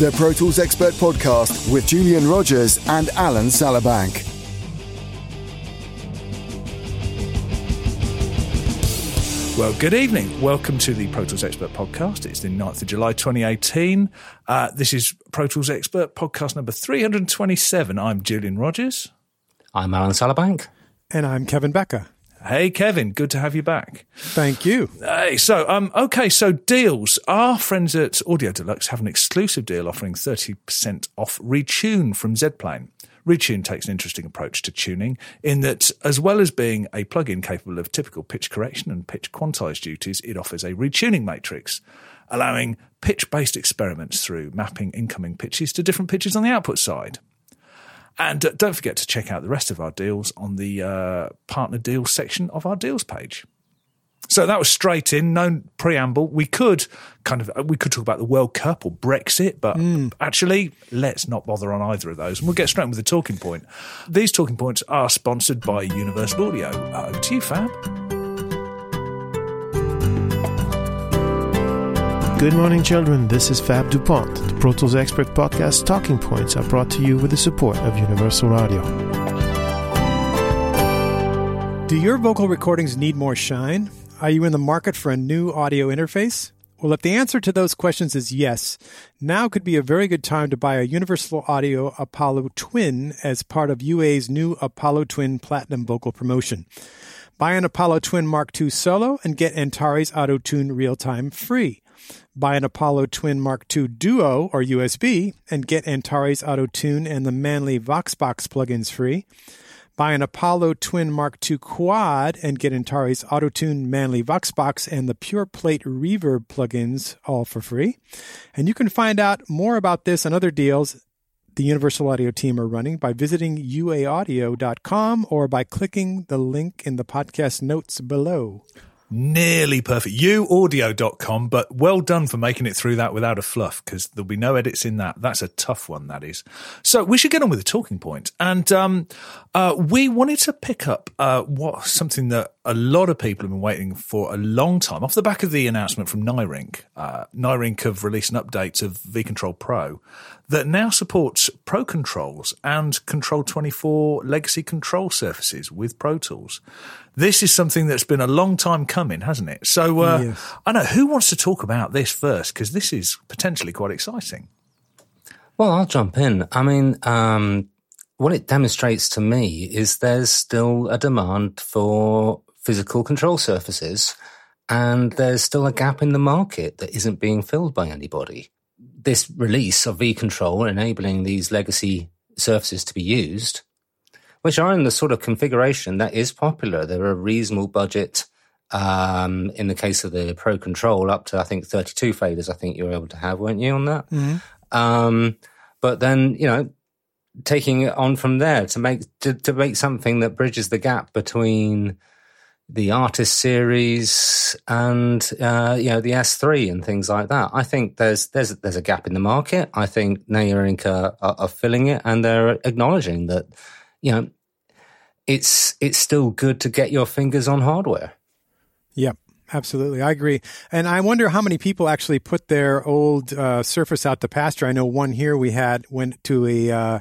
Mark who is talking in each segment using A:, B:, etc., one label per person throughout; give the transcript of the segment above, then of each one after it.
A: the Pro Tools Expert Podcast with Julian Rodgers and Alan Sallabank.
B: Well, good evening. Welcome to the Pro Tools Expert Podcast. It's the 9th of July 2018. Uh, this is Pro Tools Expert Podcast number 327. I'm Julian Rodgers.
C: I'm Alan Sallabank.
D: And I'm Kevin Becka.
B: Hey, Kevin, good to have you back.
D: Thank you.
B: Hey, so, um, okay, so deals. Our friends at Audio Deluxe have an exclusive deal offering 30% off Retune from Zplane. Retune takes an interesting approach to tuning in that, as well as being a plugin capable of typical pitch correction and pitch quantize duties, it offers a retuning matrix, allowing pitch based experiments through mapping incoming pitches to different pitches on the output side. And uh, don't forget to check out the rest of our deals on the uh, partner deals section of our deals page. So that was straight in, no preamble. We could kind of we could talk about the World Cup or Brexit, but mm. actually, let's not bother on either of those, and we'll get straight with the talking point. These talking points are sponsored by Universal Audio. Uh, over to you, Fab.
E: Good morning, children. This is Fab Dupont. The Pro Tools Expert Podcast Talking Points are brought to you with the support of Universal Audio.
D: Do your vocal recordings need more shine? Are you in the market for a new audio interface? Well, if the answer to those questions is yes, now could be a very good time to buy a Universal Audio Apollo Twin as part of UA's new Apollo Twin Platinum vocal promotion. Buy an Apollo Twin Mark II Solo and get Antares Auto Tune Real Time free. Buy an Apollo Twin Mark II Duo or USB and get Antares Auto Tune and the Manley Voxbox plugins free. Buy an Apollo Twin Mark II Quad and get Antares AutoTune Manley Voxbox and the Pure Plate Reverb plugins all for free. And you can find out more about this and other deals the Universal Audio team are running by visiting uaaudio.com or by clicking the link in the podcast notes below
B: nearly perfect. Uaudio.com, but well done for making it through that without a fluff because there'll be no edits in that. That's a tough one, that is. So we should get on with the talking point. And um, uh, we wanted to pick up uh, what something that a lot of people have been waiting for a long time off the back of the announcement from Neyrinck. Uh, Neyrinck have released an update of vControl Pro that now supports Pro Controls and Control 24 legacy control surfaces with Pro Tools. This is something that's been a long time coming, hasn't it? So uh, yes. I know who wants to talk about this first because this is potentially quite exciting.
C: Well, I'll jump in. I mean, um, what it demonstrates to me is there's still a demand for physical control surfaces, and there's still a gap in the market that isn't being filled by anybody this release of vControl enabling these legacy surfaces to be used, which are in the sort of configuration that is popular. They're a reasonable budget. Um, in the case of the Pro Control, up to I think 32 faders, I think you were able to have, weren't you, on that? Mm-hmm. Um, but then, you know, taking it on from there to make to, to make something that bridges the gap between the artist series and uh, you know the S3 and things like that. I think there's there's there's a gap in the market. I think Neyrinck are, are, are filling it and they're acknowledging that you know it's it's still good to get your fingers on hardware.
D: Yep. Absolutely, I agree, and I wonder how many people actually put their old uh, Surface out to pasture. I know one here we had went to a uh,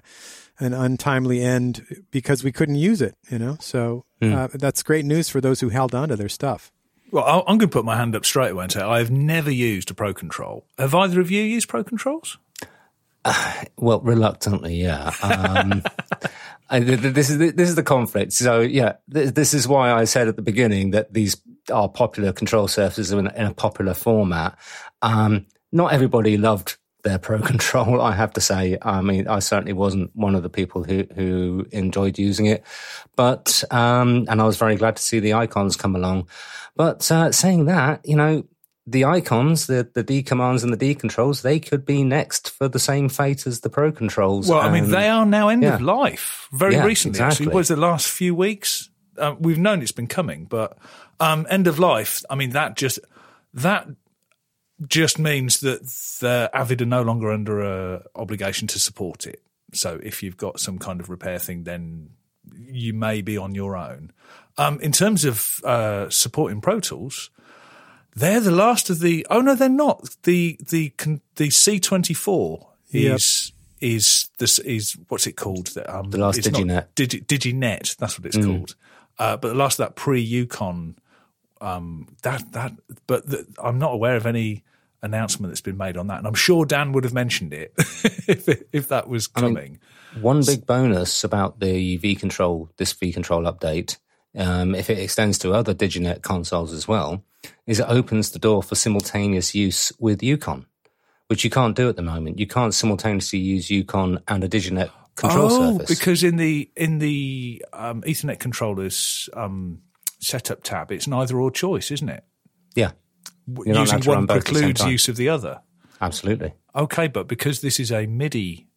D: an untimely end because we couldn't use it. You know, so mm. uh, that's great news for those who held on to their stuff.
B: Well, I'm going to put my hand up straight away and say I've never used a Pro Control. Have either of you used Pro Controls?
C: Uh, well, reluctantly, yeah. Um, I, this is the, this is the conflict. So, yeah, this, this, is why I said at the beginning that these are popular control surfaces in, in a popular format. Um, not everybody loved their pro control. I have to say, I mean, I certainly wasn't one of the people who who enjoyed using it, but um, and I was very glad to see the icons come along. But uh, saying that, you know, the icons, the the D commands and the D controls, they could be next for the same fate as the pro controls.
B: Well, I mean, they are now end yeah. of life. Very yeah, recently, exactly. actually, was the last few weeks. Uh, we've known it's been coming, but um, end of life. I mean, that just that just means that the Avid are no longer under a obligation to support it. So if you've got some kind of repair thing, then you may be on your own. Um, in terms of uh, supporting Pro Tools, they're the last of the. Oh no, they're not. The the the C twenty four
D: Yep.
B: is is this is what's it called? Um,
C: The last DigiNet.
B: Digi, DigiNet, that's what it's called. Uh, but the last of that pre EUCON, um, that that. But the, I'm not aware of any announcement that's been made on that, and I'm sure Dan would have mentioned it if it, if that was
C: mean,
B: coming.
C: One big bonus about the V Control, this V Control update, um, if it extends to other DigiNet consoles as well, is it opens the door for simultaneous use with EUCON, which you can't do at the moment. You can't simultaneously use EUCON and a DigiNet control
B: oh,
C: surface.
B: because in the in the um, Ethernet controllers um, setup tab, it's neither or choice, isn't it?
C: yeah, You're
B: Using
C: allowed to run
B: one
C: both at the same
B: precludes use of the other.
C: absolutely.
B: Okay, but because this is a MIDI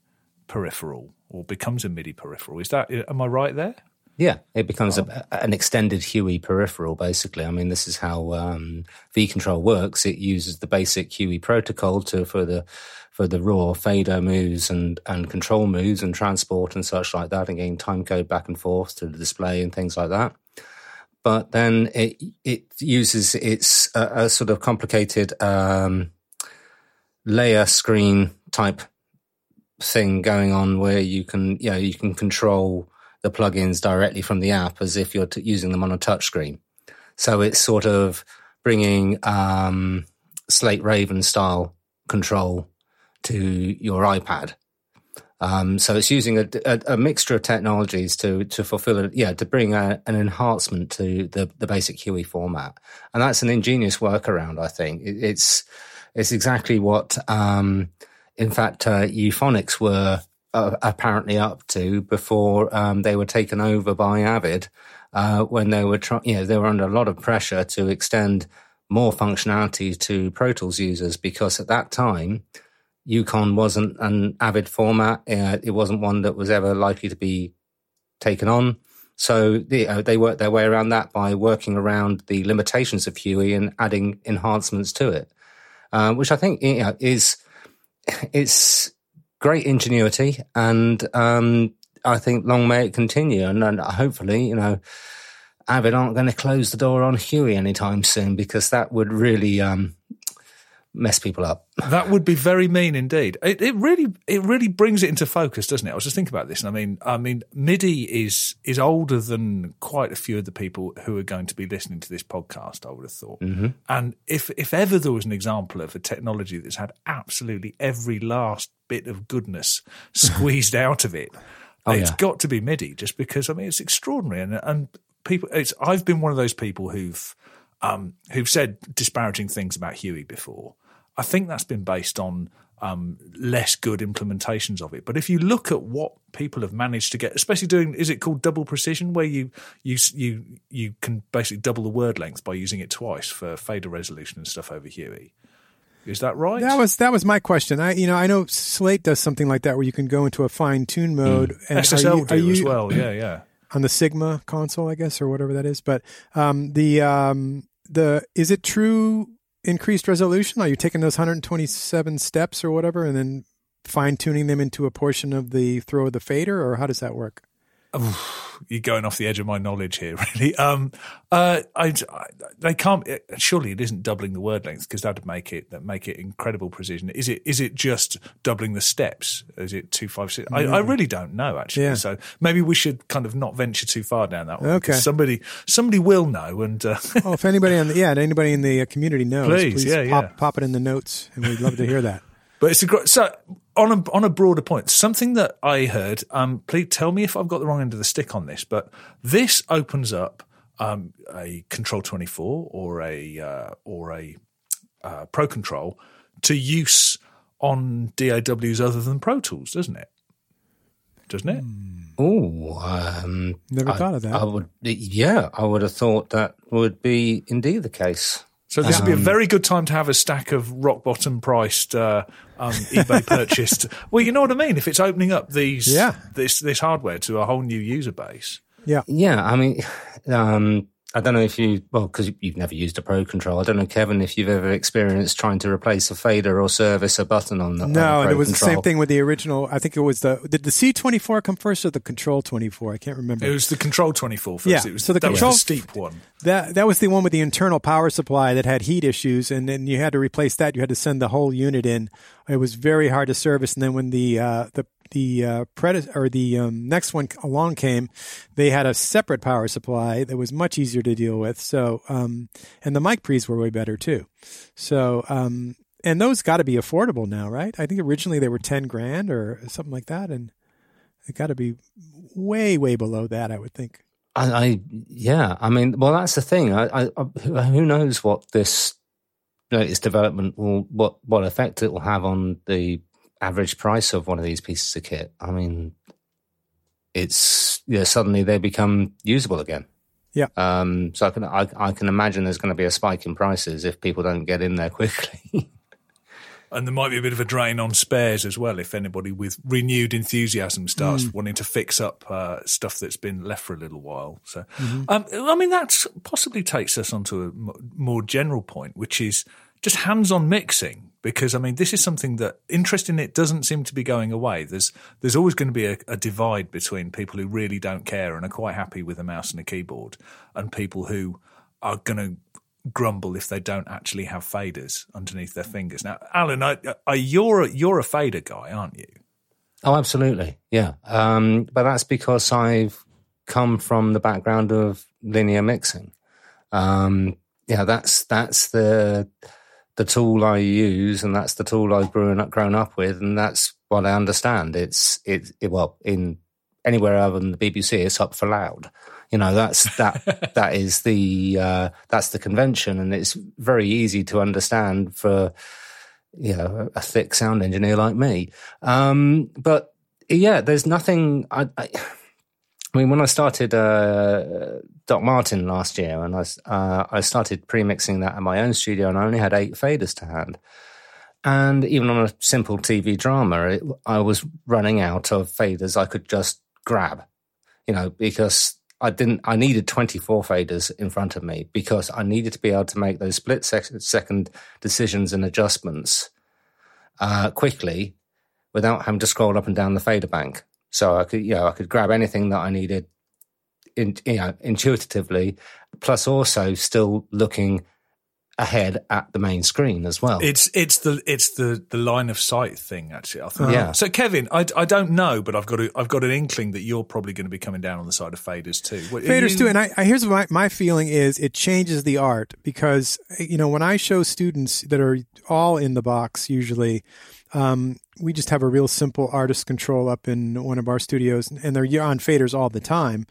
B: peripheral or becomes a MIDI peripheral, is that am I right there?
C: Yeah, it becomes a, an extended HUI peripheral, basically. I mean, this is how um, Control works. It uses the basic HUI protocol to for the for the raw fader moves and and control moves and transport and such like that, and getting time code back and forth to the display and things like that. But then it it uses its a, a sort of complicated um, layer screen type thing going on where you can you know you can control the plugins directly from the app as if you're t- using them on a touchscreen. So it's sort of bringing um, Slate Raven style control to your iPad. Um, so it's using a, a, a mixture of technologies to to fulfill it, yeah, to bring a, an enhancement to the the basic HUI format, and that's an ingenious workaround. I think it, it's it's exactly what, um, in fact, uh, Euphonix were uh, apparently up to before um, they were taken over by Avid, uh, when they were trying, you know, they were under a lot of pressure to extend more functionality to Pro Tools users because at that time, EUCON wasn't an Avid format. Uh, it wasn't one that was ever likely to be taken on. So they, uh, they worked their way around that by working around the limitations of HUI and adding enhancements to it, uh, which I think you know, is it's great ingenuity, and um, I think long may it continue. And, and hopefully, you know, Avid aren't going to close the door on HUI anytime soon because that would really um, mess people up.
B: That would be very mean indeed. It, it really, it really brings it into focus, doesn't it? I was just thinking about this, and I mean, I mean, MIDI is is older than quite a few of the people who are going to be listening to this podcast. I would have thought.
C: Mm-hmm.
B: And if if ever there was an example of a technology that's had absolutely every last bit of goodness squeezed out of it,
C: Oh,
B: it's
C: yeah.
B: got to be MIDI. Just because I mean, it's extraordinary, and and people, it's I've been one of those people who've um, who've said disparaging things about HUI before. I think that's been based on um, less good implementations of it. But if you look at what people have managed to get, especially doing, is it called double precision, where you you you you can basically double the word length by using it twice for fader resolution and stuff over HUI? Is that right?
D: That was that was my question. I you know I know Slate does something like that where you can go into a fine tune mode and are
B: SSL
D: you-
B: do as well. Yeah, yeah.
D: on the Sigma console, I guess, or whatever that is. But um, the um, the is it true increased resolution? Are you taking those 127 steps or whatever, and then fine tuning them into a portion of the throw of the fader, or how does that work?
B: You're going off the edge of my knowledge here, really. Um, uh, I, I, they can't. It, surely it isn't doubling the word length because that'd make it that make it incredible precision. Is it? Is it just doubling the steps? Is it two five six? I, I really don't know actually.
D: Yeah.
B: So maybe we should kind of not venture too far down that one.
D: Okay.
B: Somebody somebody will know, and uh,
D: Oh, if anybody on the yeah, anybody in the uh, community knows,
B: Please, yeah,
D: pop,
B: yeah.
D: pop it in the notes, and we'd love to hear that.
B: But it's a great. So on a on a broader point, something that I heard. Um, please tell me if I've got the wrong end of the stick on this. But this opens up um, a Control Twenty Four or a uh, or a uh, Pro Control to use on DAWs other than Pro Tools, doesn't it? Doesn't it?
C: Oh, um,
D: Never
C: I-
D: thought of that.
C: I would, yeah, I would have thought that would be indeed the case.
B: So this would be a
D: Um,
B: very good time to have a stack of rock bottom priced uh, um, eBay purchased. well, you know what I mean. If it's opening up these
D: Yeah.
B: this this hardware to a whole new user base.
D: Yeah,
C: Yeah, I mean, um, I don't know if you, well, because you've never used a Pro Control. I don't know, Kevin, if you've ever experienced trying to replace a fader or service a button on the.
D: No,
C: on
D: and it was
C: control.
D: the same thing with the original. I think it was the did the C24 come first or the Control 24? I can't remember.
B: It was the Control 24 first.
D: Yeah,
B: It was,
D: so the
B: that
D: Control-
B: was the steep one.
D: That that was the one with the internal power supply that had heat issues, and then you had to replace that. You had to send the whole unit in. It was very hard to service. And then when the uh, the the uh, or the um, next one along came, they had a separate power supply that was much easier to deal with. So um, and the mic pre's were way better too. So um, and those got to be affordable now, right? I think originally they were ten grand or something like that, and it got to be way way below that. I would think.
C: I, I yeah, I mean, well, that's the thing. I, I, who knows what this latest development will, what what effect it will have on the average price of one of these pieces of kit. I mean, it's yeah, suddenly they become usable again.
D: Yeah.
C: Um. So I can I, I can imagine there's going to be a spike in prices if people don't get in there quickly.
B: And there might be a bit of a drain on spares as well if anybody with renewed enthusiasm starts
D: Mm.
B: wanting to fix up uh, stuff that's been left for a little while. So,
D: Mm-hmm.
B: um, I mean, that possibly takes us onto a m- more general point, which is just hands-on mixing. Because I mean, this is something that interest in it doesn't seem to be going away. There's there's always going to be a, a divide between people who really don't care and are quite happy with a mouse and a keyboard, and people who are going to grumble if they don't actually have faders underneath their fingers. Now, Alan, I, I, you're a, you're a fader guy, aren't you?
C: Oh, absolutely. Yeah. Um, but that's because I've come from the background of linear mixing. Um, yeah, that's, that's the, the tool I use and that's the tool I've grown up, grown up with. And that's what I understand. It's, it, it well, in anywhere other than the BBC, it's up for loud. You know, that's, that, that is the, uh, that's the convention and it's very easy to understand for, you know, a thick sound engineer like me. Um, but yeah, there's nothing. I, I, I mean, when I started uh, Doc Martin last year, and I uh, I started pre-mixing that in my own studio, and I only had eight faders to hand. And even on a simple TV drama, it, I was running out of faders I could just grab, you know, because I didn't. I needed 24 faders in front of me because I needed to be able to make those split sec- second decisions and adjustments uh, quickly without having to scroll up and down the fader bank. So I could, you know, I could grab anything that I needed, in, you know, intuitively, plus also still looking ahead at the main screen as well.
B: It's it's the it's the the line of sight thing actually. I think.
C: Yeah.
B: So Kevin, I, I don't know, but I've got a, I've got an inkling that you're probably going to be coming down on the side of faders too. What-
D: faders
B: you-
D: too and I, I here's my, my feeling is it changes the art because you know when i show students that are all in the box usually um, we just have a real simple artist control up in one of our studios and they're on faders all the time.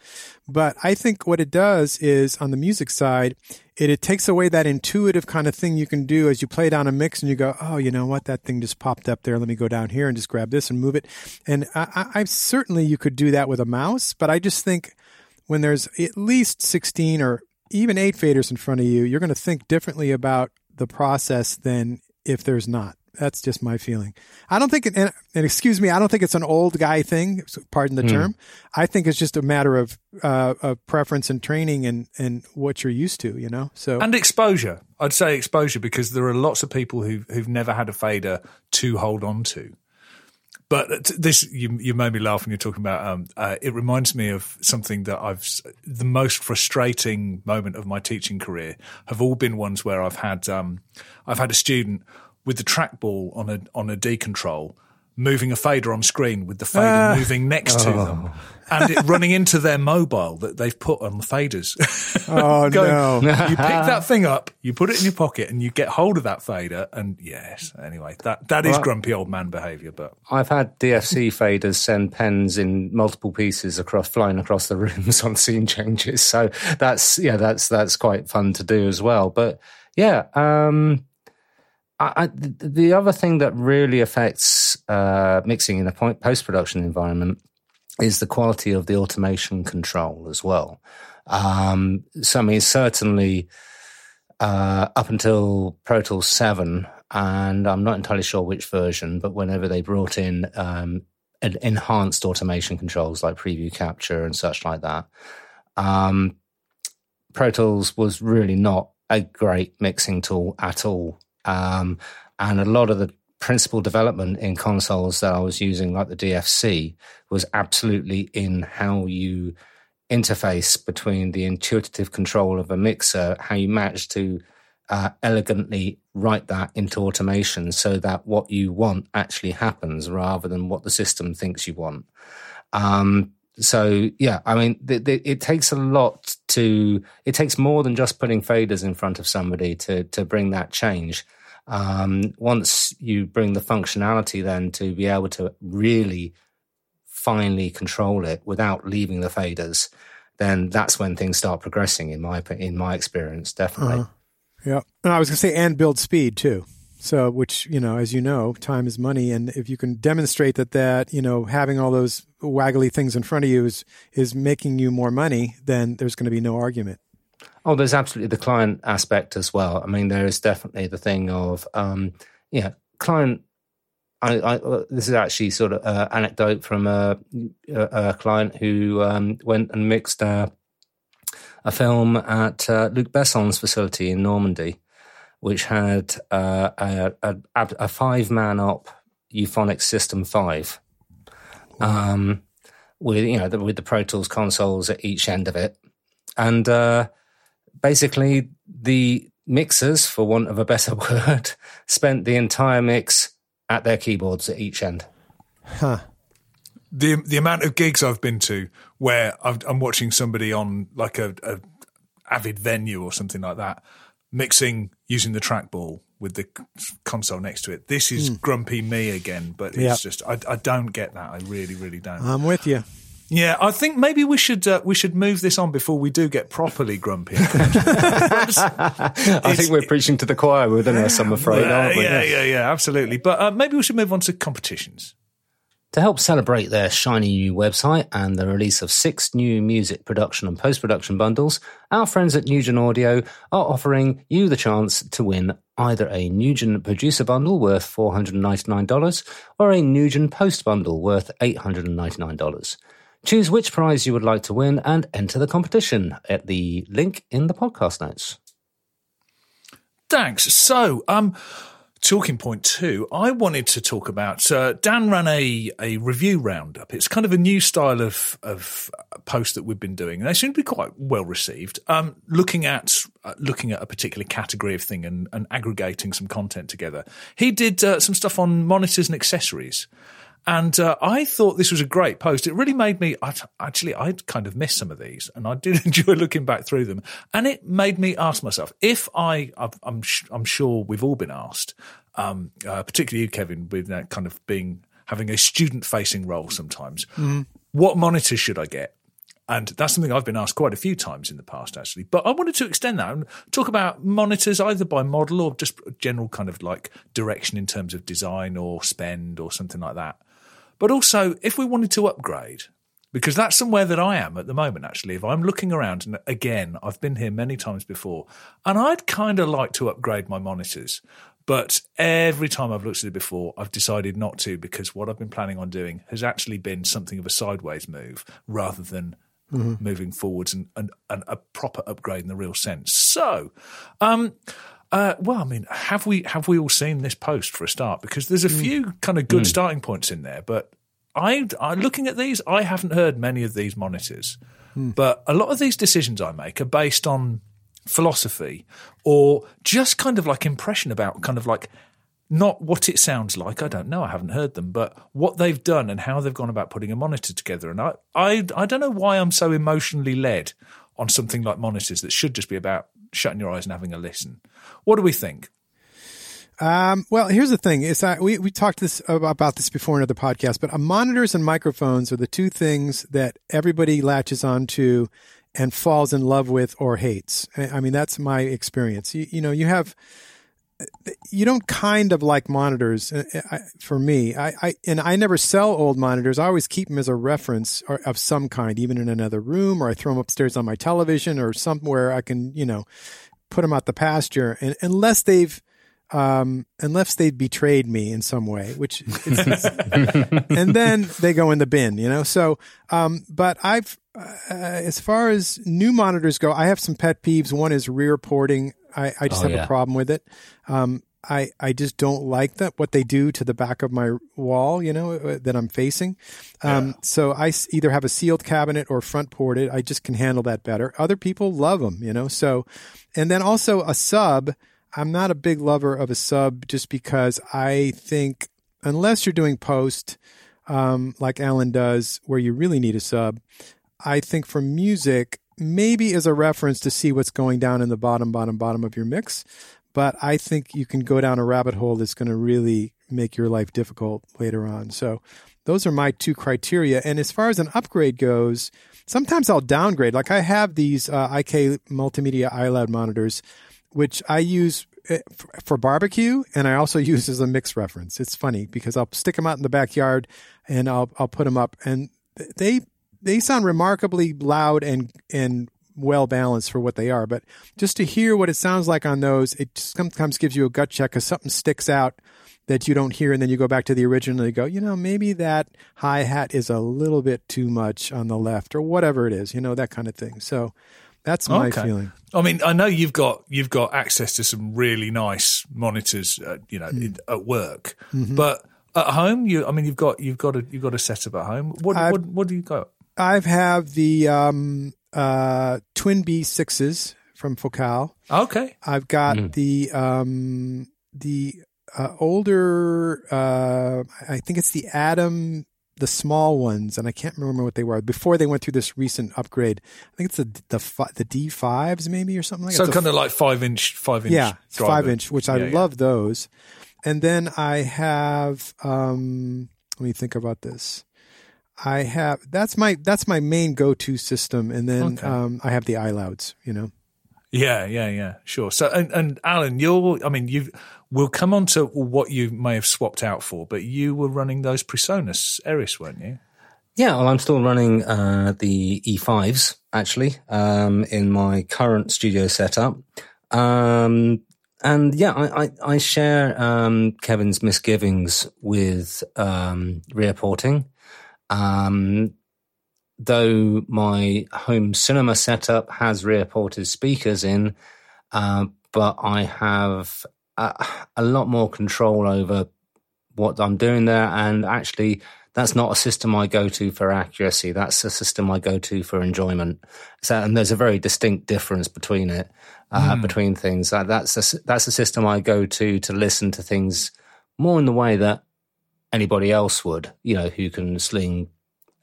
D: But i think what it does is on the music side it, it takes away that intuitive kind of thing you can do as you play down a mix and you go oh you know what? That thing just popped up there. Let me go down here and just grab this and move it. And i, I, I certainly you could do that with a mouse but i just think when there's at least 16 or even eight faders in front of you, you're going to think differently about the process than if there's not. That's just my feeling. I don't think, and, and excuse me, I don't think it's an old guy thing. Pardon the term. I think it's just a matter of, uh, of preference and training and, and what you're used to, you know? So,
B: and exposure. I'd say exposure because there are lots of people who who've never had a fader to hold on to. But this you you made me laugh when you're talking about. Um, uh, it reminds me of something that I've the most frustrating moment of my teaching career have all been ones where I've had um, I've had a student with the trackball on a on a D control moving a fader on screen with the fader moving next to them and it running into their mobile that they've put on the faders.
D: oh
B: Going,
D: no.
B: you pick that thing up, you put it in your pocket, and you get hold of that fader. And yes, anyway, that that is
C: Well-
B: grumpy old man behaviour. But
C: I've had DFC faders send pens in multiple pieces across, flying across the rooms on scene changes. So that's yeah, that's that's quite fun to do as well. But yeah, um, I, the other thing that really affects uh, mixing in a post production environment is the quality of the automation control as well. Um, so I mean, certainly uh, up until Pro Tools 7, and I'm not entirely sure which version, but whenever they brought in um, enhanced automation controls like preview capture and such like that, um, Pro Tools was really not a great mixing tool at all. Um, and a lot of the principal development in consoles that I was using, like the DFC, was absolutely in how you interface between the intuitive control of a mixer, how you manage to uh, elegantly write that into automation so that what you want actually happens rather than what the system thinks you want. Um, so yeah, I mean, it takes a lot to. It takes more than just putting faders in front of somebody to to bring that change. Um, once you bring the functionality, then to be able to really finely control it without leaving the faders, then that's when things start progressing. In my in my experience, definitely.
D: Uh-huh. Yeah, and I was going to say and build speed too. So, which you know, as you know, time is money, and if you can demonstrate that that you know having all those waggly things in front of you is is making you more money, then there's going to be no argument.
C: Oh, there's absolutely the client aspect as well. I mean, there is definitely the thing of, um, yeah, client. I, I, uh, this is actually sort of an anecdote from a, a, a client who um, went and mixed a, a film at uh, Luc Besson's facility in Normandy, which had uh, a, a, a five man op Euphonix System 5. Um, with you know the, with the Pro Tools consoles at each end of it, and uh, basically the mixers, for want of a better word, spent the entire mix at their keyboards at each end.
D: Huh.
B: The the amount of gigs I've been to where i am watching somebody on like a, a, avid venue or something like that mixing using the trackball with the console next to it. This is mm. grumpy me again, but it's yep. just I, I don't get that. I really really don't.
D: I'm with you.
B: Yeah, I think maybe we should uh, we should move this on before we do get properly grumpy.
C: I think we're preaching to the choir within us. I'm afraid, aren't we?
B: Yeah, yeah, yeah, absolutely. But uh, maybe we should move on to competitions.
C: To help celebrate their shiny new website and the release of six new music production and post production bundles, our friends at Nugen Audio are offering you the chance to win either a Nugen producer bundle worth $499 or a Nugen post bundle worth $899. Choose which prize you would like to win and enter the competition at the link in the podcast notes.
B: Thanks. So, um, talking point two, I wanted to talk about. Uh, Dan ran a a review roundup. It's kind of a new style of of post that we've been doing, and they seem to be quite well received. Um, looking at uh, looking at a particular category of thing and, and aggregating some content together. He did uh, some stuff on monitors and accessories. And uh, I thought this was a great post. It really made me I'd, actually I'd kind of missed some of these, and I did enjoy looking back through them. And it made me ask myself if I I'm I'm sure we've all been asked, um, uh, particularly you, Kevin, with that kind of being having a student facing role sometimes. Mm. What monitors should I get? And that's something I've been asked quite a few times in the past, actually. But I wanted to extend that and talk about monitors either by model or just general kind of like direction in terms of design or spend or something like that. But also, if we wanted to upgrade, because that's somewhere that I am at the moment, actually. If I'm looking around, and again, I've been here many times before, and I'd kind of like to upgrade my monitors. But every time I've looked at it before, I've decided not to because what I've been planning on doing has actually been something of a sideways move rather than mm-hmm. moving forwards and, and, and, a proper upgrade in the real sense. So, um, uh, well, I mean, have we have we all seen this post for a start? Because there's a mm. few kind of good mm. starting points in there, but I, I looking at these, I haven't heard many of these monitors, mm. but a lot of these decisions I make are based on philosophy or just kind of like impression about kind of like not what it sounds like. I don't know. I haven't heard them, but what they've done and how they've gone about putting a monitor together. And I, I, I don't know why I'm so emotionally led on something like monitors that should just be about shutting your eyes and having a listen. What do we think?
D: Um, well, here's the thing: is that we we talked this about this before in other podcasts, but uh, monitors and microphones are the two things that everybody latches onto and falls in love with or hates. I mean, that's my experience. You, you know, you have you don't kind of like monitors uh, uh, for me. I, I, and I never sell old monitors. I always keep them as a reference or, of some kind, even in another room, or I throw them upstairs on my television or somewhere I can, you know, put them out the pasture. And unless they've um, unless they betrayed me in some way, which, and then they go in the bin, you know. So, um, but I've, uh, as far as new monitors go, I have some pet peeves. One is rear porting. I, I just
C: Oh,
D: have
C: yeah.
D: a problem with it. Um, I, I just don't like that what they do to the back of my wall, you know, uh, that I'm facing. Um, So I either have a sealed cabinet or front ported. I just can handle that better. Other people love them, you know. So, and then also a sub. I'm not a big lover of a sub just because I think unless you're doing post, um, like Alan does, where you really need a sub, I think for music, maybe as a reference to see what's going down in the bottom, bottom, bottom of your mix. But I think you can go down a rabbit hole that's going to really make your life difficult later on. So those are my two criteria. And as far as an upgrade goes, sometimes I'll downgrade. Like I have these uh, IK multimedia iLoud monitors, which I use uh, for barbecue, and I also use as a mix reference. It's funny because I'll stick them out in the backyard, and I'll I'll put them up, and they they sound remarkably loud and and well balanced for what they are. But just to hear what it sounds like on those, it sometimes gives you a gut check because something sticks out that you don't hear, and then you go back to the original and you go, you know, maybe that hi hat is a little bit too much on the left, or whatever it is, you know, that kind of thing. So that's my
B: Okay.
D: feeling.
B: I mean, I know you've got you've got access to some really nice monitors, uh, you know,
D: Hmm.
B: in, at work,
D: Mm-hmm.
B: but at home, you I mean, you've got you've got a you've got a setup at home. What
D: I've-
B: what what do you got?
D: I have have the um, uh, Twin B sixes from Focal.
B: Okay,
D: I've got
C: Mm.
D: the um, the uh, older. Uh, I think it's the Atom, the small ones, and I can't remember what they were before they went through this recent upgrade. I think it's the the the D fives maybe or something like
B: so
D: that.
B: So kind of like five inch five inch.
D: yeah, it's five inch, which I
B: Yeah, yeah.
D: love those. And then I have. Um, let me think about this. I have that's my that's my main go to system, and then
B: Okay.
D: um, I have the iLouds. You know,
B: Yeah, yeah, yeah, sure. So, and, and Alan, you're, I mean, you we'll come on to what you may have swapped out for, but you were running those Presonus Eris, weren't you?
C: Yeah, well, I'm still running uh, the E5s actually um, in my current studio setup, um, and yeah, I, I, I share um, Kevin's misgivings with um, rear porting. Um, though my home cinema setup has rear ported speakers in, uh, but I have a, a lot more control over what I'm doing there, and actually that's not a system I go to for accuracy. That's a system I go to for enjoyment. So, and there's a very distinct difference between it, uh, between things. Uh, that's a, that's a system I go to to listen to things more in the way that anybody else would, you know, who can sling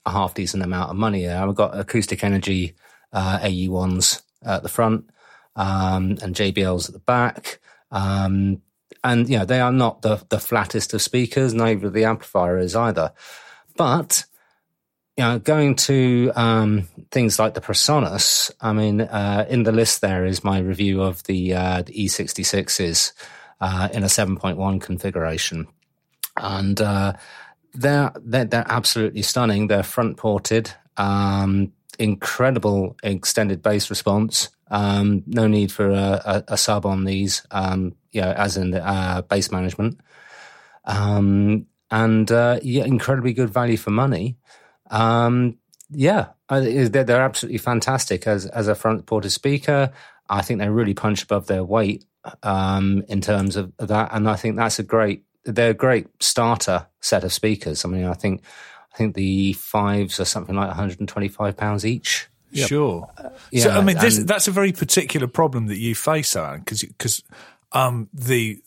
C: a half decent amount of money there. I've got acoustic energy, uh, AU1s at the front, um, and JBLs at the back. Um, and you know they are not the the flattest of speakers, neither the amplifier is either. But you know, going to um, things like the Presonus, I mean, uh, in the list there is my review of the, uh, the E66s uh, in a 7.1 configuration, and uh, they're, they're they're absolutely stunning. They're front ported, um, incredible extended bass response. Um, no need for a, a, a sub on these, um, you know, as in the uh, bass management. Um, and uh, yeah, incredibly good value for money. Um, yeah, they're, they're absolutely fantastic as as a front ported speaker. I think they really punch above their weight um, in terms of that, and I think that's a great. They're a great starter set of speakers. I mean, I think I think the fives are something like 125 pounds each.
B: Sure. so,
C: yeah,
B: I mean, this,
C: and-
B: that's a very particular problem that you face, Alan, because um, the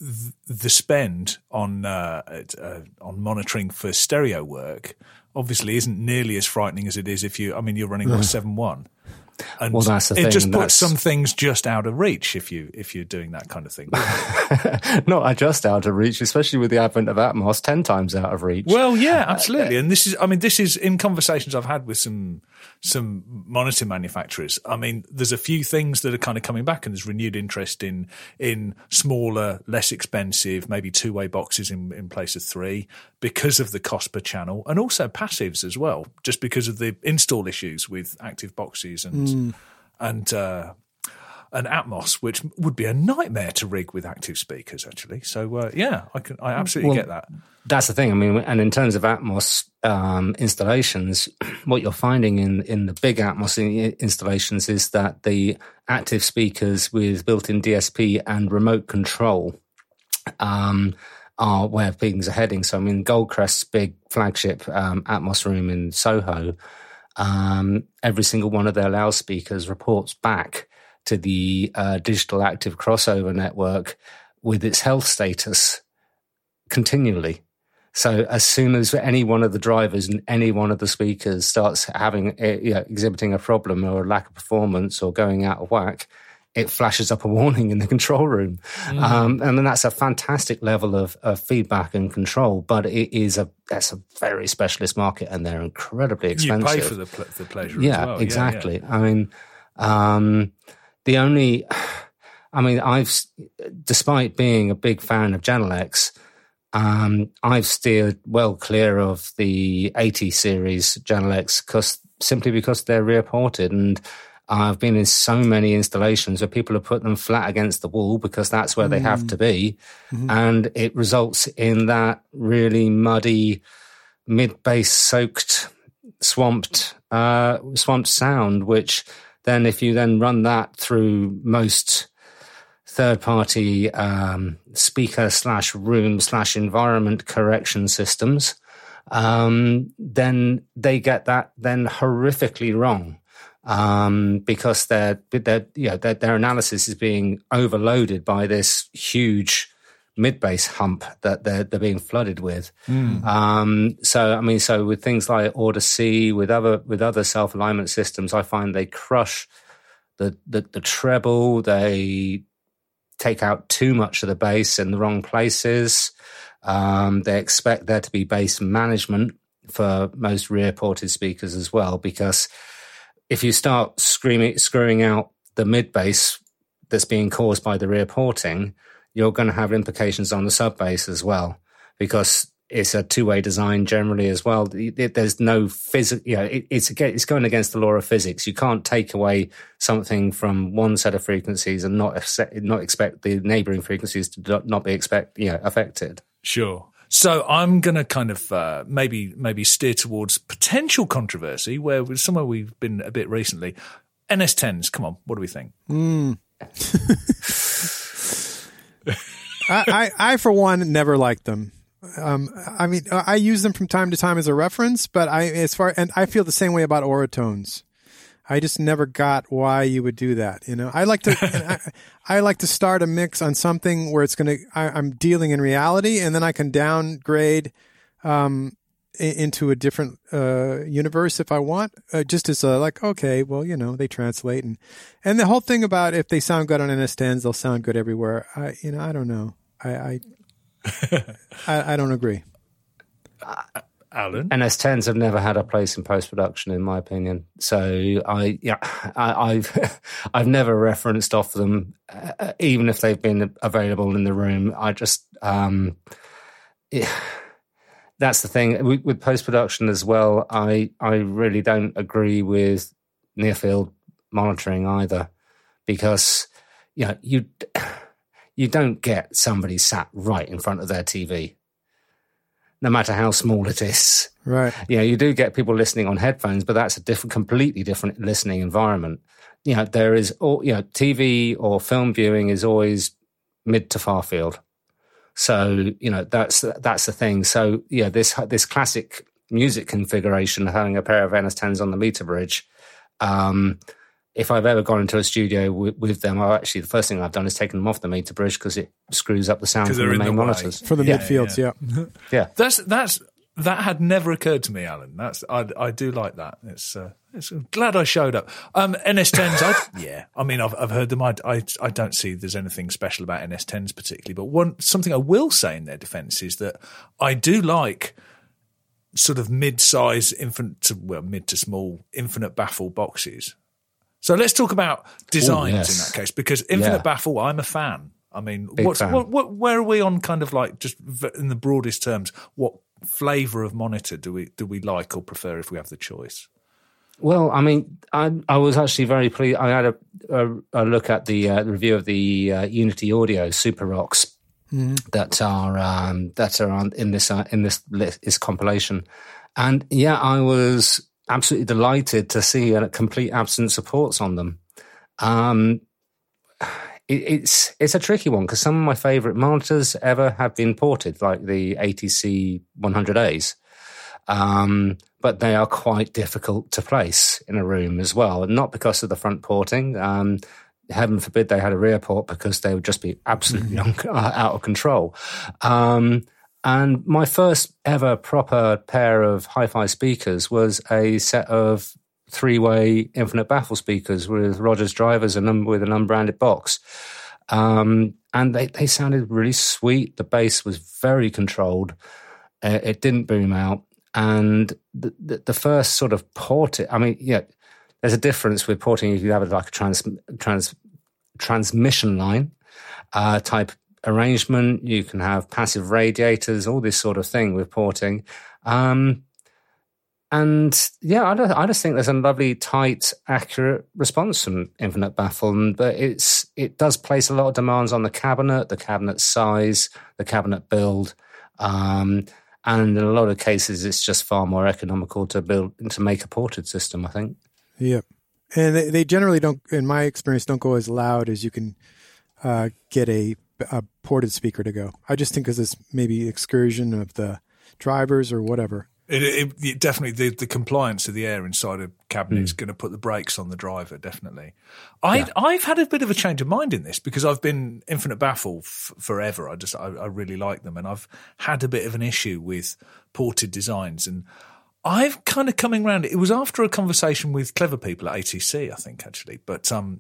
B: the spend on uh, uh, on monitoring for stereo work obviously isn't nearly as frightening as it is if you. I mean, you're running what seven one. And
C: Well, that's the
B: it
C: thing,
B: just puts
C: that's-
B: some things just out of reach if you if you're doing that kind of thing.
C: Not just out of reach, especially with the advent of Atmos, ten times out of reach.
B: Well, yeah, absolutely. And this is, I mean, this is in conversations I've had with some some monitor manufacturers. I mean, there's a few things that are kind of coming back, and there's renewed interest in in smaller, less expensive, maybe two way boxes in in place of three because of the cost per channel, and also passives as well, just because of the install issues with active boxes and and. Uh, an Atmos, which would be a nightmare to rig with active speakers. Actually, so uh, yeah, I can I absolutely
C: Well,
B: get that.
C: That's the thing. I mean, and in terms of Atmos um, installations, what you're finding in, in the big Atmos installations is that the active speakers with built-in DSP and remote control um, are where things are heading. So, I mean, Goldcrest's big flagship um, Atmos room in Soho, um, every single one of their loudspeakers reports back to the uh, digital active crossover network with its health status continually. So as soon as any one of the drivers and any one of the speakers starts having uh, you know, exhibiting a problem or a lack of performance or going out of whack, it flashes up a warning in the control room, um, and then that's a fantastic level of, of feedback and control. But it is a that's a very specialist market, and they're incredibly expensive.
B: You pay for the pl- the pleasure.
C: Yeah,
B: as well.
C: exactly. I mean, um, the only, I mean, I've, despite being a big fan of Genelecs, um, I've steered well clear of the 80 series Genelecs because simply because they're rear ported and I've been in so many installations where people have put them flat against the wall because that's where they have to be. And it results in that really muddy, mid bass soaked, swamped, uh, swamped sound, which then if you then run that through most third party um, speaker slash room slash environment correction systems, um, then they get that then horrifically wrong um, because you know their, their analysis is being overloaded by this huge mid bass hump that they're they're being flooded with. Um, so I mean, so with things like Order C, with other with other self alignment systems, I find they crush the, the the treble. They take out too much of the bass in the wrong places. Um, they expect there to be bass management for most rear ported speakers as well, because if you start screaming, screwing out the mid bass that's being caused by the rear porting, you're going to have implications on the sub bass as well, because it's a two way design generally as well. There's no physics, you know, it, it's it's going against the law of physics. You can't take away something from one set of frequencies and not not expect the neighboring frequencies to not- not be expect you know affected.
B: Sure. So I'm going to kind of uh, maybe maybe steer towards potential controversy, where somewhere we've been a bit recently. NS10s, come on, what do we think?
D: I, I, I, for one, never liked them. Um, I mean, I use them from time to time as a reference, but I, as far, and I feel the same way about Auratones. I just never got why you would do that. You know, I like to, I, I like to start a mix on something where it's going to, I'm dealing in reality and then I can downgrade, um, into a different, uh, universe if I want, uh, just as a, like, okay, well, you know, they translate and, and the whole thing about if they sound good on NS10s, they'll sound good everywhere. I, you know, I don't know. I, I, I, I don't agree.
B: Alan?
C: NS10s have never had a place in post production, in my opinion. So I, yeah, I, I've, I've never referenced off them, uh, even if they've been available in the room. I just, um, yeah, that's the thing with, with post production as well. I, I really don't agree with near field monitoring either, because you know you, you don't get somebody sat right in front of their TV no matter how small it is.
D: Right.
C: You know, you do get people listening on headphones, but that's a different, completely different listening environment. You know, there is, all, you know, TV or film viewing is always mid to far field. So, you know, that's, that's the thing. So, yeah, this, this classic music configuration, having a pair of NS10s on the meter bridge, um, if I've ever gone into a studio with, with them, I actually the first thing I've done is taken them off the meter bridge because it screws up the sound from the
B: in the
C: main
B: way.
C: monitors.
D: For the
B: Yeah,
D: midfields, yeah.
C: Yeah,
B: That's that's that had never occurred to me, Alan. That's I, I do like that. It's, uh, it's glad I showed up. Um, NS10s, I, yeah. I mean, I've I've heard them. I, I I don't see there's anything special about NS10s particularly. But one something I will say in their defence is that I do like sort of mid-size infinite, to, well, mid to small infinite baffle boxes. So let's talk about designs
C: yes.
B: in that case, because infinite
C: Yeah.
B: baffle, I'm a fan. I mean, what's,
C: fan.
B: what, what, where are we on kind of like just in the broadest terms? What flavour of monitor do we do we like or prefer if we have the choice?
C: Well, I mean, I, I was actually very pleased. I had a, a, a look at the, uh, review of the uh, Unity Audio Super Rocks mm-hmm. that are um, that are on, in this uh, in this list, this compilation, and yeah, I was absolutely delighted to see a complete absence of ports on them. Um, it, it's it's a tricky one because some of my favorite monitors ever have been ported, like the ATC 100As. Um, but they are quite difficult to place in a room as well, and not because of the front porting. Um, heaven forbid they had a rear port because they would just be absolutely mm-hmm. out of control. Um, and my first ever proper pair of hi-fi speakers was a set of three-way infinite baffle speakers with Rogers drivers and with an unbranded box. Um, and they, they sounded really sweet. The bass was very controlled. Uh, it didn't boom out and the, the, the first sort of port, I mean, yeah, there's a difference with porting if you have like a trans, trans transmission line uh, type arrangement. You can have passive radiators, all this sort of thing with porting. Um, and yeah, I, I just think there's a lovely, tight, accurate response from Infinite Baffle, but it's it does place a lot of demands on the cabinet, the cabinet size, the cabinet build. Um, and in a lot of cases, it's just far more economical to build to make a ported system. I think.
D: Yep, and they, they generally don't, in my experience, don't go as loud as you can uh, get a, a ported speaker to go. I just think because it's maybe excursion of the drivers or whatever.
B: It, it, it, definitely the, the compliance of the air inside a cabinet mm. is going to put the brakes on the driver. Definitely, I yeah. I've had a bit of a change of mind in this because I've been Infinite Baffle f- forever. I just I, I really like them, and I've had a bit of an issue with ported designs, and I've kind of coming around. It was after a conversation with clever people at ATC, I think actually, but um,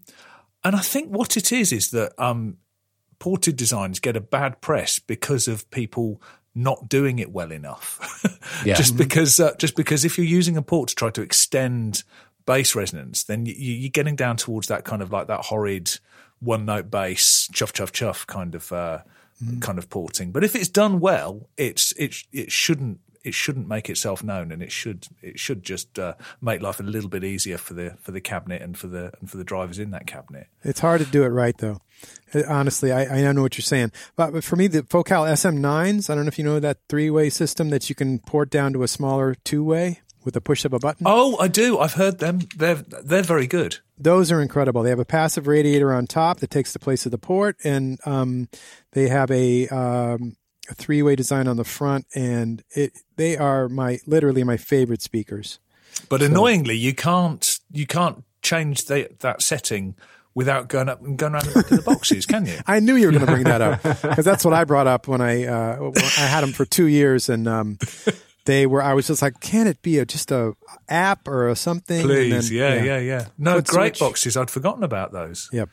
B: and I think what it is is that um, ported designs get a bad press because of people not doing it well enough. yeah. just because, uh, just because if you're using a port to try to extend bass resonance, then you, are getting down towards that kind of like that horrid one note bass, chuff chuff chuff kind of uh, mm. kind of porting. But if it's done well, it's it it shouldn't it shouldn't make itself known, and it should it should just uh, make life a little bit easier for the for the cabinet and for the and for the drivers in that cabinet.
D: It's hard to do it right though. Honestly, I, I know what you're saying, but, but for me, the Focal SM9s. I don't know if you know that three way system that you can port down to a smaller two way with a push of a button.
B: Oh, I do. I've heard them. They're they're very good.
D: Those are incredible. They have a passive radiator on top that takes the place of the port, and um, they have a um, a three way design on the front, and it they are my literally my favorite speakers.
B: But so. annoyingly, you can't you can't change the, that setting without going up and going around the back of the boxes, can you?
D: I knew you were going to bring that up because that's what I brought up when I uh, I had them for two years, and um, they were. I was just like, can it be a, just a app or a something?
B: Please, then, yeah, yeah, yeah, yeah, No, great switch. boxes. I'd forgotten about those.
D: Yep.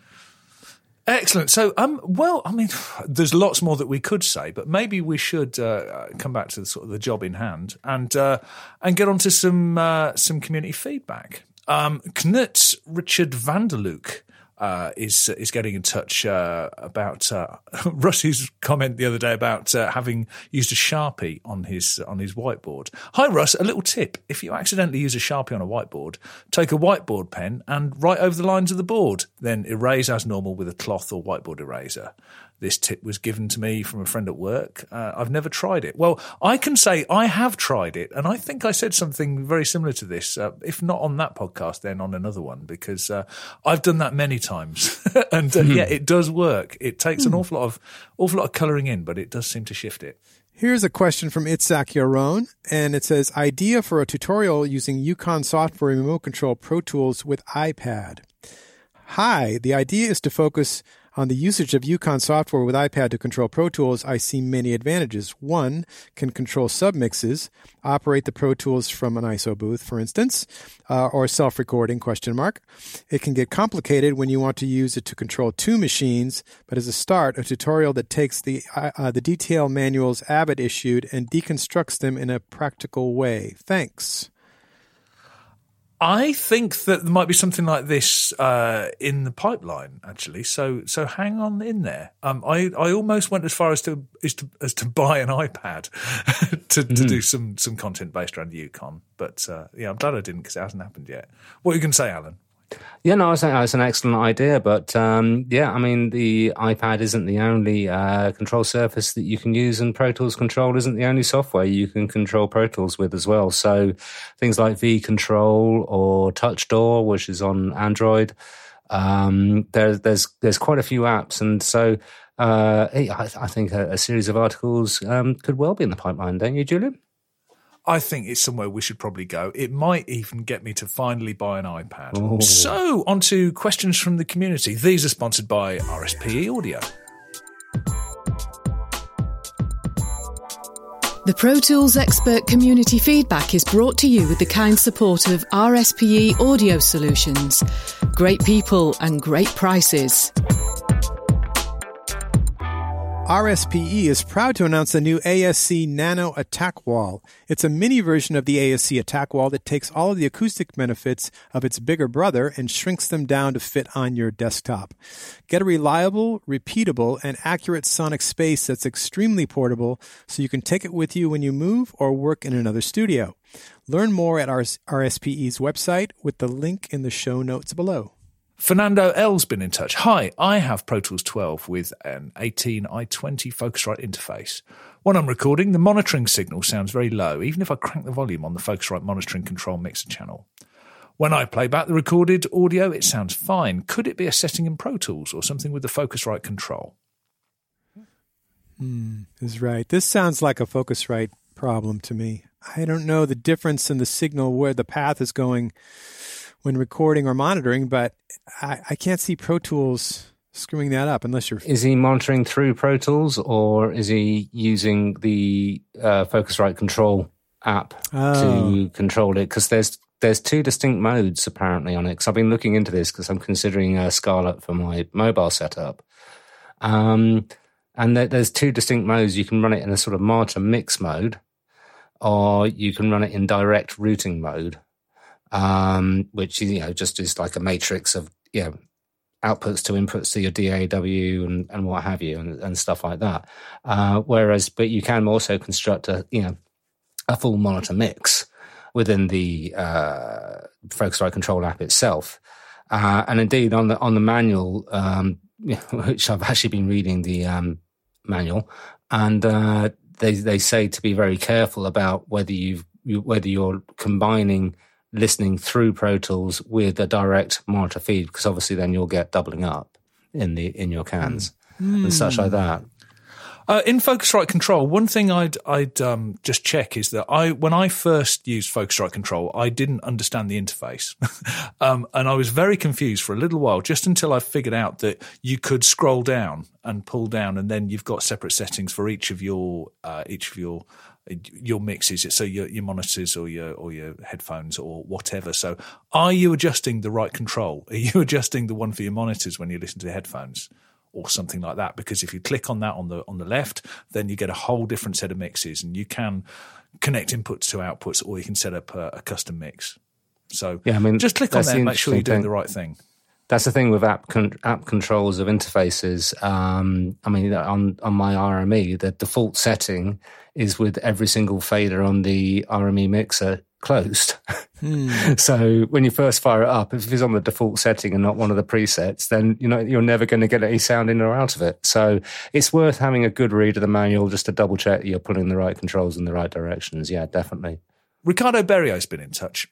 B: Excellent. So, um, well, I mean, there's lots more that we could say, but maybe we should uh, come back to the, sort of the job in hand and uh, and get onto some uh, some community feedback. Um, Knut Richard Vanderlook uh, is is getting in touch uh, about uh, Russ's comment the other day about uh, having used a sharpie on his on his whiteboard. Hi Russ, a little tip: if you accidentally use a sharpie on a whiteboard, take a whiteboard pen and write over the lines of the board, then erase as normal with a cloth or whiteboard eraser. This tip was given to me from a friend at work. Uh, I've never tried it. Well, I can say I have tried it, and I think I said something very similar to this. Uh, if not on that podcast, then on another one, because uh, I've done that many times, and mm. yeah, it does work. It takes mm. an hmm. awful lot of awful lot of colouring in, but it does seem to shift it.
D: Here's a question from Itzak Yaron, and it says, idea for a tutorial using EUCON software remote control Pro Tools with iPad. Hi, the idea is to focus on the usage of EUCON software with iPad to control Pro Tools, I see many advantages. One, can control submixes, operate the Pro Tools from an ISO booth, for instance, uh, or self-recording, question mark. It can get complicated when you want to use it to control two machines, but as a start, a tutorial that takes the, uh, uh the detail manuals Avid issued and deconstructs them in a practical way. Thanks.
B: I think that there might be something like this uh, in the pipeline, actually. So, so hang on in there. Um, I, I almost went as far as to as to, as to buy an iPad to, to mm-hmm. do some some content based around EUCON. But uh, yeah, I'm glad I didn't because it hasn't happened yet. What are you going to say, Alan?
C: Yeah, no, I think that's an excellent idea. But um, yeah, I mean, the iPad isn't the only uh, control surface that you can use, and Pro Tools Control isn't the only software you can control Pro Tools with as well. So things like V Control or TouchDAW, which is on Android, um, there's there's there's quite a few apps, and so uh, I, I, think a, a, series of articles um, could well be in the pipeline, don't you, Julian?
B: I think it's somewhere we should probably go. It might even get me to finally buy an iPad. Ooh. So, on to questions from the community. These are sponsored by RSPE Audio.
F: The Pro Tools Expert community feedback is brought to you with the kind support of RSPE Audio Solutions. Great people and great prices.
D: RSPE is proud to announce the new ASC Nano Attack Wall. It's a mini version of the ASC Attack Wall that takes all of the acoustic benefits of its bigger brother and shrinks them down to fit on your desktop. Get a reliable, repeatable, and accurate sonic space that's extremely portable so you can take it with you when you move or work in another studio. Learn more at RSPE's website with the link in the show notes below.
B: Fernando L's been in touch. Hi, I have Pro Tools 12 with an 18i20 Focusrite interface. When I'm recording, the monitoring signal sounds very low, even if I crank the volume on the Focusrite monitoring control mixer channel. When I play back the recorded audio, it sounds fine. Could it be a setting in Pro Tools or something with the Focusrite control?
D: Hmm, is right. This sounds like a Focusrite problem to me. I don't know the difference in the signal where the path is going when recording or monitoring, but I, I can't see Pro Tools screwing that up unless you're.
C: Is he monitoring through Pro Tools or is he using the uh, Focusrite Control app oh. to control it? Because there's there's two distinct modes apparently on it. Because I've been looking into this because I'm considering a Scarlett for my mobile setup. Um, and there, there's two distinct modes. You can run it in a sort of monitor mix mode, or you can run it in direct routing mode um, which you know just is like a matrix of you know outputs to inputs to your DAW and, and what have you and, and stuff like that. Uh, whereas, but you can also construct a you know a full monitor mix within the uh, Focusrite Control app itself. Uh, and indeed, on the on the manual, um, which I've actually been reading the um, manual, and uh, they they say to be very careful about whether you, whether you're combining listening through Pro Tools with a direct monitor feed, because obviously then you'll get doubling up in the in your cans mm. and such like that.
B: Uh, in Focusrite Control, one thing I'd I'd um, just check is that I when I first used Focusrite Control, I didn't understand the interface, um, and I was very confused for a little while, just until I figured out that you could scroll down and pull down, and then you've got separate settings for each of your uh, each of your your mixes, so your your monitors or your or your headphones or whatever. So, are you adjusting the right control? Are you adjusting the one for your monitors when you listen to the headphones? Or something like that, because if you click on that on the on the left, then you get a whole different set of mixes, and you can connect inputs to outputs, or you can set up a, a custom mix. So yeah, I mean, just click on there, and make sure you're doing the right thing
C: that's the thing with app con- app controls of interfaces. Um, I mean, on on my RME, the default setting is with every single fader on the RME mixer closed. Hmm. so when you first fire it up, if it's on the default setting and not one of the presets, then you know you're never going to get any sound in or out of it. So it's worth having a good read of the manual just to double check you're putting the right controls in the right directions. Yeah, definitely.
B: Ricardo Berrio's been in touch.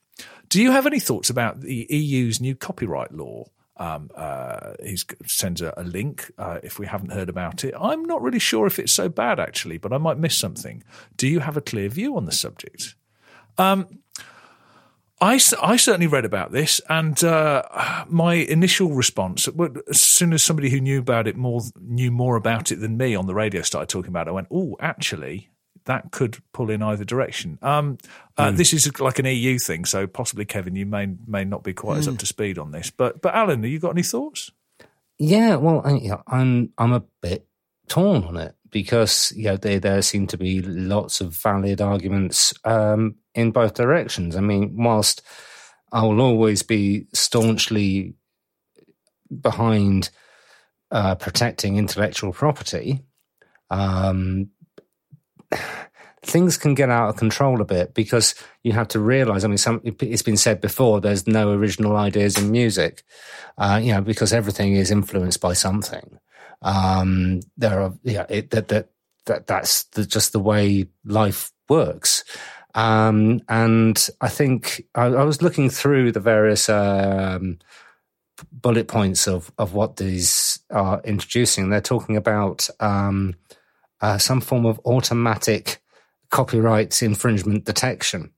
B: Do you have any thoughts about the EU's new copyright law? Um, uh, he sends a, a link uh, if we haven't heard about it. I'm not really sure if it's so bad, actually, but I might miss something. Do you have a clear view on the subject? Um, I, I certainly read about this, and uh, my initial response, as soon as somebody who knew about it more knew more about it than me on the radio started talking about it, I went, "Oh, actually, that could pull in either direction. Um, uh, mm. This is like an EU thing, so possibly Kevin, you may may not be quite mm. as up hmm. to speed on this. But but Alan, have you got any thoughts?
C: Yeah, well, I, I'm I'm a bit torn on it because you know there there seem to be lots of valid arguments um, in both directions. I mean, whilst I will always be staunchly behind uh, protecting intellectual property. Um, things can get out of control a bit because you have to realize. I mean, some, it's been said before. There's no original ideas in music, uh, you know, because everything is influenced by something. Um, there are, yeah, it, that that that that's the, just the way life works. Um, and I think I, I, was looking through the various um, bullet points of of what these are introducing. They're talking about um, uh, some form of automatic copyright infringement detection.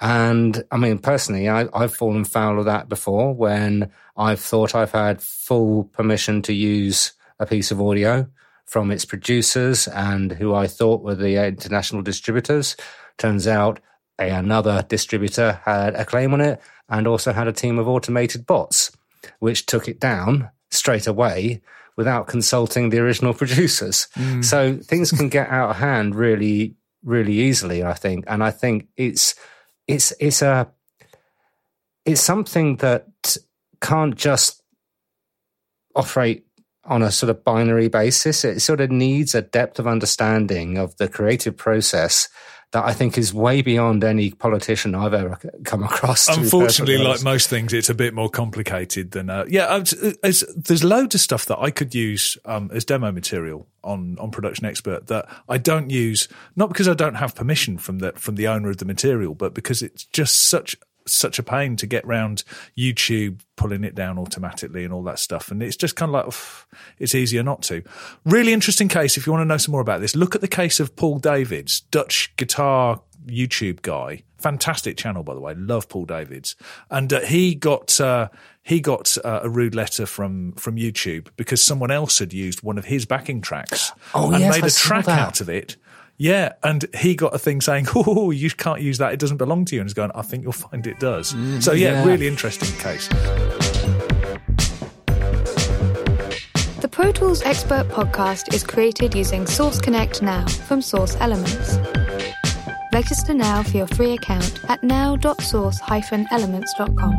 C: And I mean, personally, I, have fallen foul of that before when I've thought I've had full permission to use a piece of audio from its producers and who I thought were the international distributors. Turns out a, another distributor had a claim on it and also had a team of automated bots, which took it down straight away without consulting the original producers. Mm. So things can get out of hand really really easily, I think. And I think it's it's it's a it's something that can't just operate on a sort of binary basis. It sort of needs a depth of understanding of the creative process that I think is way beyond any politician I've ever come across.
B: Unfortunately, like most things, it's a bit more complicated than uh, yeah. there's loads of stuff that I could use um, as demo material on on Production Expert that I don't use, not because I don't have permission from the from the owner of the material, but because it's just such such a pain to get round YouTube pulling it down automatically and all that stuff. And it's just kind of like, it's easier not to. Really interesting case. If you want to know some more about this, look at the case of Paul Davids, Dutch guitar YouTube guy. Fantastic channel, by the way. Love Paul Davids. And uh, he got, uh, he got uh, a rude letter from, from YouTube because someone else had used one of his backing tracks
C: oh,
B: and
C: yes,
B: made
C: a
B: track out of it yeah, and he got a thing saying, "Oh, you can't use that; it doesn't belong to you." And he's going, "I think you'll find it does." Mm, so yeah, yeah, really interesting case.
G: The Pro Tools Expert podcast is created using Source Connect Now from Source Elements. Register now for your free account at now.source-elements.com.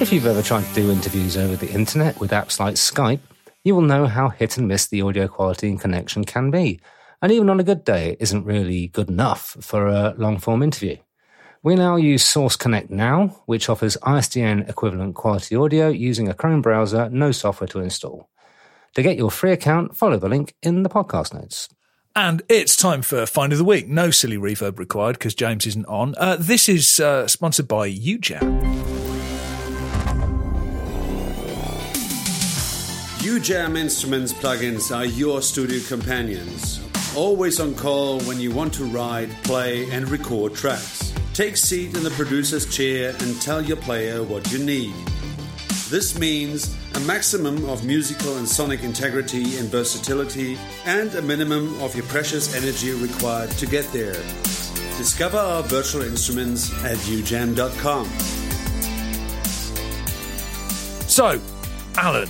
C: If you've ever tried to do interviews over the internet with apps like Skype, you will know how hit and miss the audio quality and connection can be and even on a good day, it isn't really good enough for a long form interview. We now use Source Connect Now, which offers ISDN equivalent quality audio using a Chrome browser, no software to install. To get your free account, follow the link in the podcast notes.
B: And it's time for Find of the Week. No silly reverb required because James isn't on. Uh, this is uh, sponsored by UJAM.
H: UJAM Instruments plugins are your studio companions always on call when you want to ride, play, and record tracks. Take seat in the producer's chair and tell your player what you need. This means a maximum of musical and sonic integrity and versatility, and a minimum of your precious energy required to get there. Discover our virtual instruments at ujam.com.
B: So, Alan,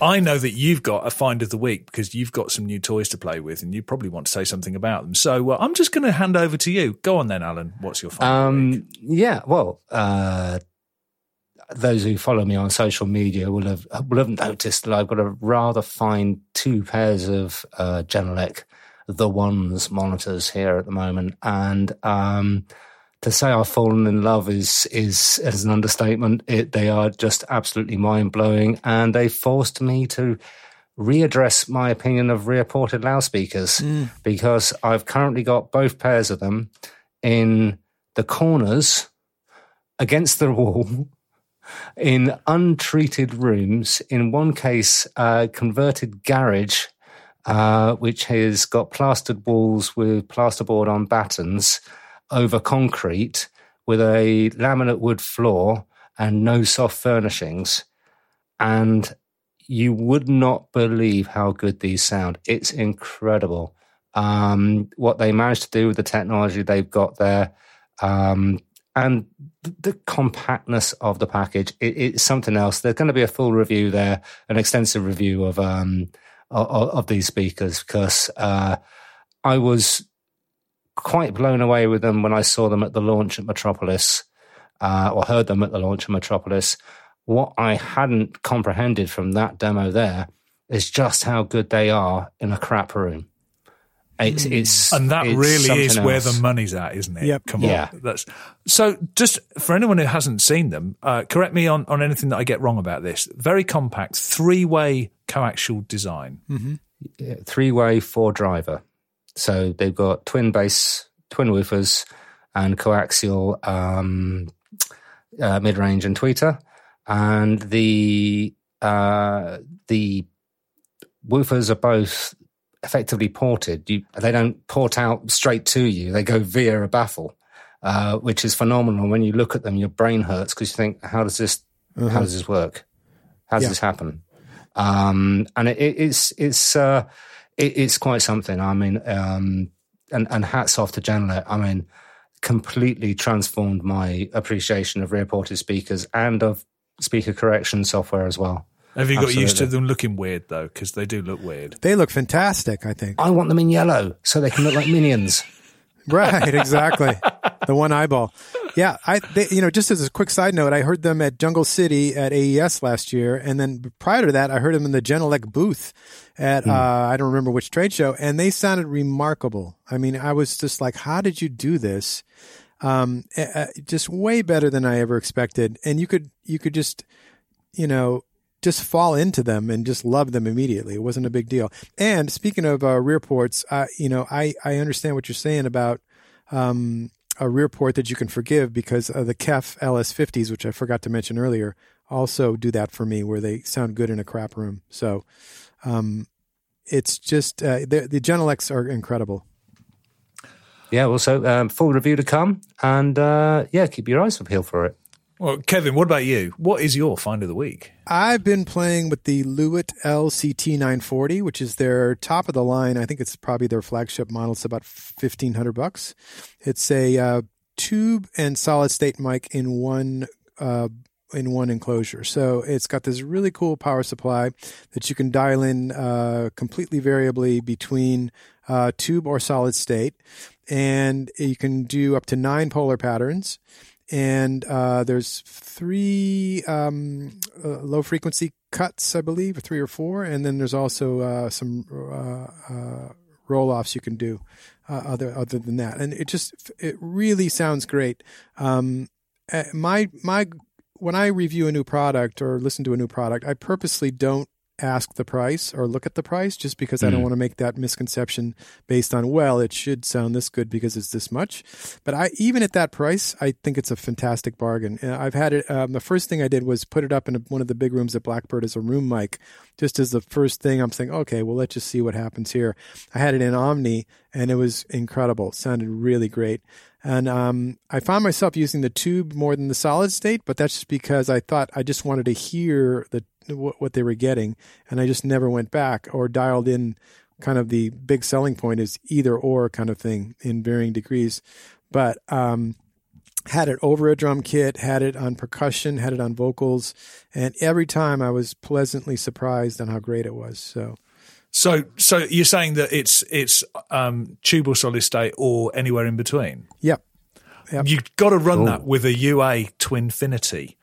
B: I know that you've got a find of the week because you've got some new toys to play with, and you probably want to say something about them. So uh, I'm just going to hand over to you. Go on then, Alan. What's your find? Um,
C: yeah, well, uh, those who follow me on social media will have will have noticed that I've got a rather fine two pairs of uh, Genelec the ones monitors here at the moment, and um, to say I've fallen in love is is is an understatement. It, they are just absolutely mind blowing, and they forced me to readdress my opinion of rear ported loudspeakers mm. because I've currently got both pairs of them in the corners against the wall in untreated rooms. In one case, a converted garage. Uh, which has got plastered walls with plasterboard on battens, over concrete with a laminate wood floor and no soft furnishings. And you would not believe how good these sound. It's incredible. Um, what they managed to do with the technology they've got there. Um, and the compactness of the package, it, it's something else. There's going to be a full review there, an extensive review of um, of, of, these speakers because uh, I was quite blown away with them when I saw them at the launch at Metropolis. uh, or heard them at the launch of Metropolis. What I hadn't comprehended from that demo there is just how good they are in a crap room. It's, it's
B: and that
C: it's
B: really is
C: something
B: where the money's at, isn't it?
D: Yep.
B: Come on.
C: Yeah.
B: That's so. Just for anyone who hasn't seen them, uh, correct me on on anything that I get wrong about this. Very compact, three way coaxial design.
C: three way four driver. So they've got twin bass, twin woofers, and coaxial um, uh, mid range and tweeter. And the uh, the woofers are both effectively ported. You, they don't port out straight to you; they go via a baffle, uh, which is phenomenal. When you look at them, your brain hurts because you think, "How does this? How does this work? How does
D: Yeah.
C: this happen?" Um, and it, it's it's uh, it, it's quite something. I mean, um, and and hats off to Genelec. I mean, completely transformed my appreciation of rear ported speakers and of speaker correction software as well.
B: Have you got used to them looking weird though? Because they do look weird.
D: They look fantastic, I think.
C: I want them in yellow so they can look like minions.
D: Right, exactly. the one eyeball. Yeah, I they, you know, just as a quick side note, I heard them at Jungle City at AES last year, and then prior to that, I heard them in the Genelec booth at uh, I don't remember which trade show, and they sounded remarkable. I mean, I was just like, how did you do this? Um, uh, just way better than I ever expected, and you could you could just you know just fall into them and just love them immediately. It wasn't a big deal. And speaking of uh, rear ports, uh, you know, I, I understand what you're saying about um, a rear port that you can forgive because uh, the KEF LS50s, which I forgot to mention earlier, also do that for me where they sound good in a crap room. So um, it's just uh, the, the Genelecs are incredible.
C: Yeah, also um, full review to come, and uh, yeah, keep your eyes peeled for it.
B: Well, Kevin, what about you? What is your find of the week?
D: I've been playing with the Lewitt LCT 940, which is their top of the line. I think it's probably their flagship model. It's about fifteen hundred bucks. It's a uh, tube and solid state mic in one uh, in one enclosure. So it's got this really cool power supply that you can dial in uh, completely variably between uh, tube or solid state, and you can do up to nine polar patterns and uh, there's three um, uh, low frequency cuts, I believe, or three or four, and then there's also uh, some uh, roll offs you can do. Other other than that, and it just it really sounds great. Um, uh, my my when I review a new product or listen to a new product, I purposely don't ask the price or look at the price just because I don't want to make that misconception based on well it should sound this good because it's this much. But I even at that price I think it's a fantastic bargain. And I've had it um, the first thing I did was put it up in a, one of the big rooms at Blackbird as a room mic just as the first thing. I'm saying okay well let's just see what happens here. I had it in Omni and it was incredible. It sounded really great and um, I found myself using the tube more than the solid state, but that's just because I thought I just wanted to hear the what, they were getting, and I just never went back or dialed in. Kind of the big selling point is either or kind of thing in varying degrees, but um, had it over a drum kit, had it on percussion, had it on vocals, and every time I was pleasantly surprised on how great it was. So
B: So, so you're saying that it's it's um, tube or solid state or anywhere in between?
D: Yep. Yep.
B: You've got to run that with a UA Twinfinity.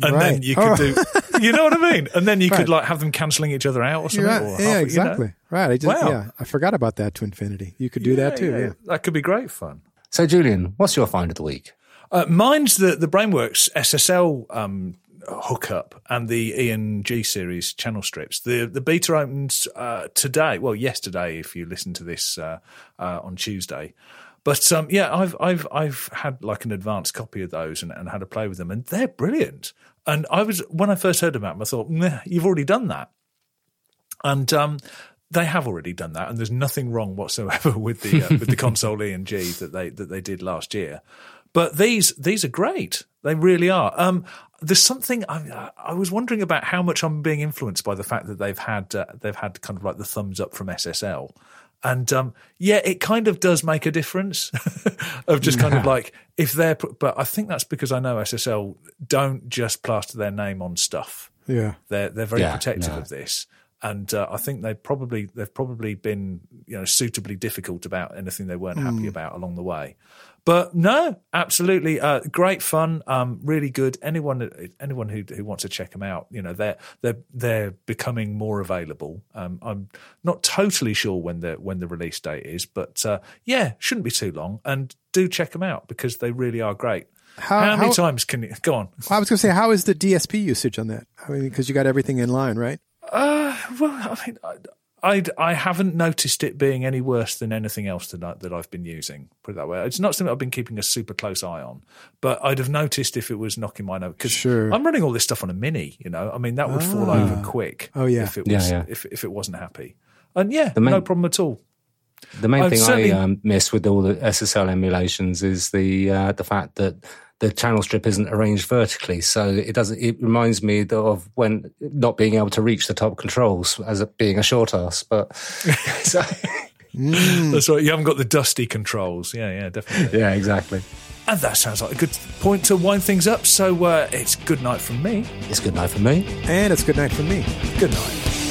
B: And then you could
D: Oh.
B: do, you know what I mean? And then you
D: Right.
B: could like have them cancelling each other out or something.
D: Right.
B: or
D: yeah,
B: half- you know?
D: exactly. Right. I just
B: Wow.
D: yeah, I forgot about that Twinfinity. You could do that too. Yeah.
B: That could be great fun.
C: So, Julian, what's your find of the week?
B: Uh, mine's the the Brainworx SSL um, hookup and the Ian G series channel strips. The the beta opens uh, today. Well, yesterday, if you listen to this uh, uh, on Tuesday. But um, yeah, I've I've I've had like an advanced copy of those and, and had a play with them, and they're brilliant. And I was when I first heard about them, I thought, you've already done that, and um, they have already done that, and there's nothing wrong whatsoever with the uh, with the console E and G that they that they did last year. But these these are great. They really are. Um, there's something I, I was wondering about how much I'm being influenced by the fact that they've had uh, they've had kind of like the thumbs up from SSL, and um, yeah, it kind of does make a difference of just kind of like if they're. But I think that's because I know SSL don't just plaster their name on stuff.
D: Yeah.
B: They're they're very
C: Yeah,
B: protective
C: no.
B: of this. and uh, I think they probably they've probably been you know suitably difficult about anything they weren't happy about along the way. But no, absolutely uh, great fun, um, really good. Anyone anyone who who wants to check them out, you know they're they're they're becoming more available. Um, I'm not totally sure when the when the release date is, but uh, yeah, shouldn't be too long. And do check them out because they really are great.
D: How-
B: How, many
D: how-
B: times can you go on?
D: I was going to say, how is the DSP usage on that? I mean, because you got everything in line, right?
B: Uh, well, I mean, I, I'd, I haven't noticed it being any worse than anything else that, I, that I've been using. Put it that way. It's not something I've been keeping a super close eye on, but I'd have noticed if it was knocking mine over because
D: Sure.
B: I'm running all this stuff on a mini. You know, I mean that would fall over quick.
D: Oh, yeah.
B: if it
C: Yeah,
B: was
C: yeah.
B: if if it wasn't happy. And yeah,
C: main-
B: no problem at all.
C: The main
B: I've
C: thing I um, miss with all the SSL emulations is the uh, the fact that the channel strip isn't arranged vertically, so it doesn't. It reminds me of when not being able to reach the top controls as a, being a short ass. But so,
B: That's right. You haven't got the dusty controls. Yeah, yeah, definitely.
C: yeah, exactly.
B: and that sounds like a good point to wind things up. So uh, it's good night from me.
C: It's good night for me.
D: And it's good night from me.
B: Good night.